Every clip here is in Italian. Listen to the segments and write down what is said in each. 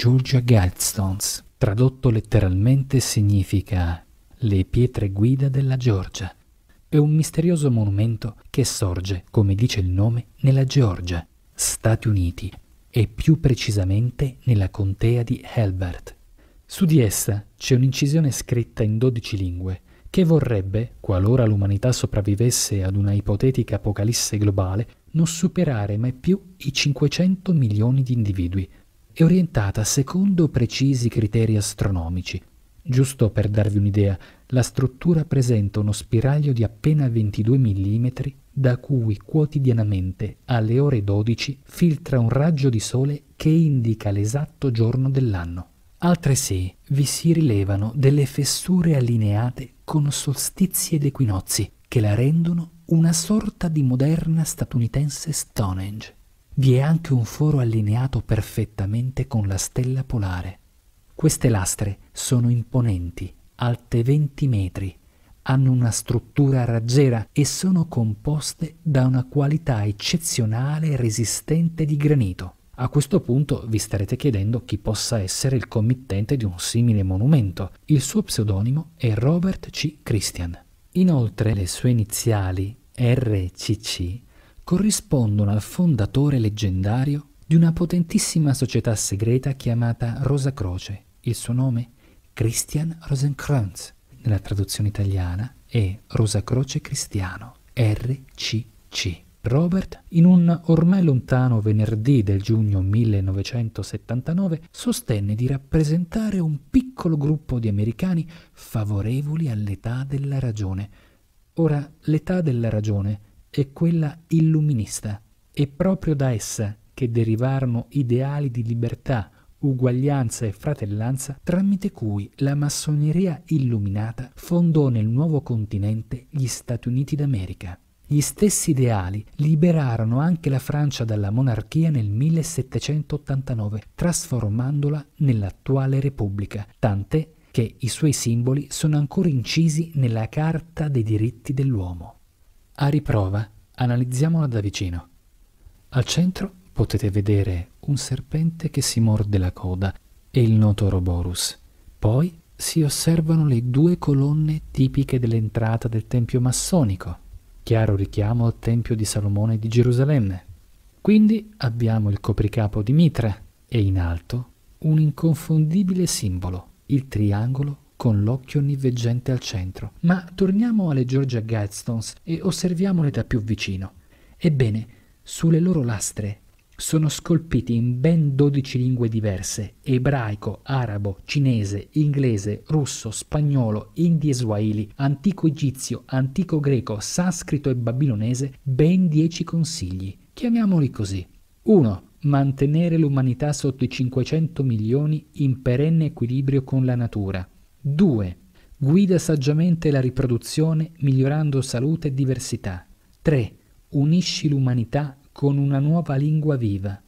Georgia Guidestones. Tradotto letteralmente significa le pietre guida della Georgia. È un misterioso monumento che sorge, come dice il nome, nella Georgia, Stati Uniti, e più precisamente nella contea di Helbert. Su di essa c'è un'incisione scritta in dodici lingue che vorrebbe, qualora l'umanità sopravvivesse ad una ipotetica apocalisse globale, non superare mai più i 500 milioni di individui. È orientata secondo precisi criteri astronomici. Giusto per darvi un'idea, la struttura presenta uno spiraglio di appena 22 mm da cui quotidianamente alle ore 12 filtra un raggio di sole che indica l'esatto giorno dell'anno. Altresì vi si rilevano delle fessure allineate con solstizi ed equinozi che la rendono una sorta di moderna statunitense Stonehenge. Vi è anche un foro allineato perfettamente con la stella polare. Queste lastre sono imponenti, alte 20 metri, hanno una struttura raggiera e sono composte da una qualità eccezionale resistente di granito. A questo punto vi starete chiedendo chi possa essere il committente di un simile monumento. Il suo pseudonimo è Robert C. Christian. Inoltre le sue iniziali RCC corrispondono al fondatore leggendario di una potentissima società segreta chiamata Rosa Croce. Il suo nome? Christian Rosenkranz. Nella traduzione italiana è Rosa Croce Cristiano, RCC. Robert, in un ormai lontano venerdì del giugno 1979, sostenne di rappresentare un piccolo gruppo di americani favorevoli all'età della ragione. Ora, l'età della ragione è quella illuminista, è proprio da essa che derivarono ideali di libertà, uguaglianza e fratellanza tramite cui la massoneria illuminata fondò nel nuovo continente gli Stati Uniti d'America. Gli stessi ideali liberarono anche la Francia dalla monarchia nel 1789, trasformandola nell'attuale Repubblica, tant'è che i suoi simboli sono ancora incisi nella Carta dei diritti dell'uomo. A riprova, analizziamola da vicino. Al centro potete vedere un serpente che si morde la coda e il noto Ouroboros. Poi si osservano le due colonne tipiche dell'entrata del tempio massonico, chiaro richiamo al Tempio di Salomone di Gerusalemme. Quindi abbiamo il copricapo di Mitra e in alto un inconfondibile simbolo, il triangolo con l'occhio onniveggente al centro. Ma torniamo alle Georgia Guidestones e osserviamole da più vicino. Ebbene, sulle loro lastre sono scolpiti in ben dodici lingue diverse, ebraico, arabo, cinese, inglese, russo, spagnolo, indi e swahili, antico egizio, antico greco, sanscrito e babilonese, ben dieci consigli. Chiamiamoli così. 1. Mantenere l'umanità sotto i 500 milioni in perenne equilibrio con la natura. 2. Guida saggiamente la riproduzione migliorando salute e diversità. 3. Unisci l'umanità con una nuova lingua viva.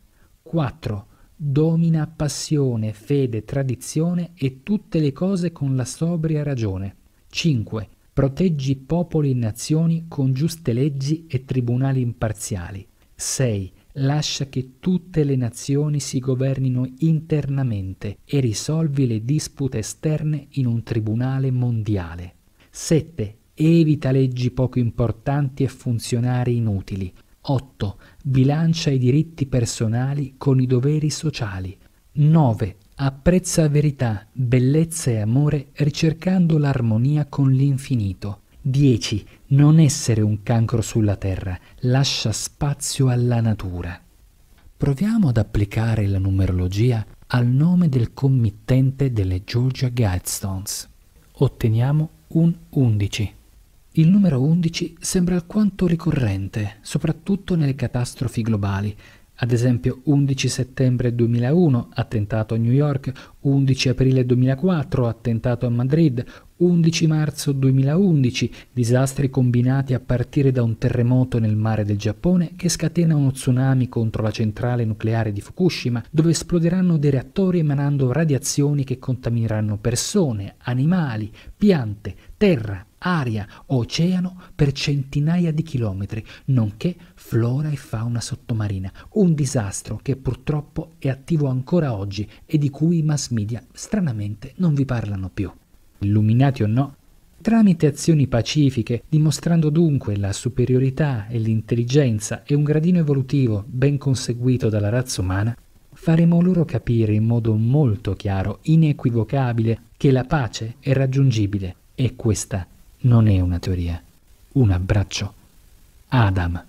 4. Domina passione, fede, tradizione e tutte le cose con la sobria ragione. 5. Proteggi popoli e nazioni con giuste leggi e tribunali imparziali. 6. Lascia che tutte le nazioni si governino internamente e risolvi le dispute esterne in un tribunale mondiale. 7. Evita leggi poco importanti e funzionari inutili. 8. Bilancia i diritti personali con i doveri sociali. 9. Apprezza verità, bellezza e amore ricercando l'armonia con l'infinito. 10. Non essere un cancro sulla terra, lascia spazio alla natura. Proviamo ad applicare la numerologia al nome del committente delle Georgia Guidestones. Otteniamo un 11. Il numero 11 sembra alquanto ricorrente, soprattutto nelle catastrofi globali, ad esempio 11 settembre 2001, attentato a New York, 11 aprile 2004, attentato a Madrid, 11 marzo 2011, disastri combinati a partire da un terremoto nel mare del Giappone che scatena uno tsunami contro la centrale nucleare di Fukushima, dove esploderanno dei reattori emanando radiazioni che contamineranno persone, animali, piante, terra, aria, oceano per centinaia di chilometri, nonché flora e fauna sottomarina. Un disastro che purtroppo è attivo ancora oggi e di cui i mass media stranamente non vi parlano più. Illuminati o no, tramite azioni pacifiche, dimostrando dunque la superiorità e l'intelligenza e un gradino evolutivo ben conseguito dalla razza umana, faremo loro capire in modo molto chiaro, inequivocabile, che la pace è raggiungibile e questa non è una teoria. Un abbraccio. Adam.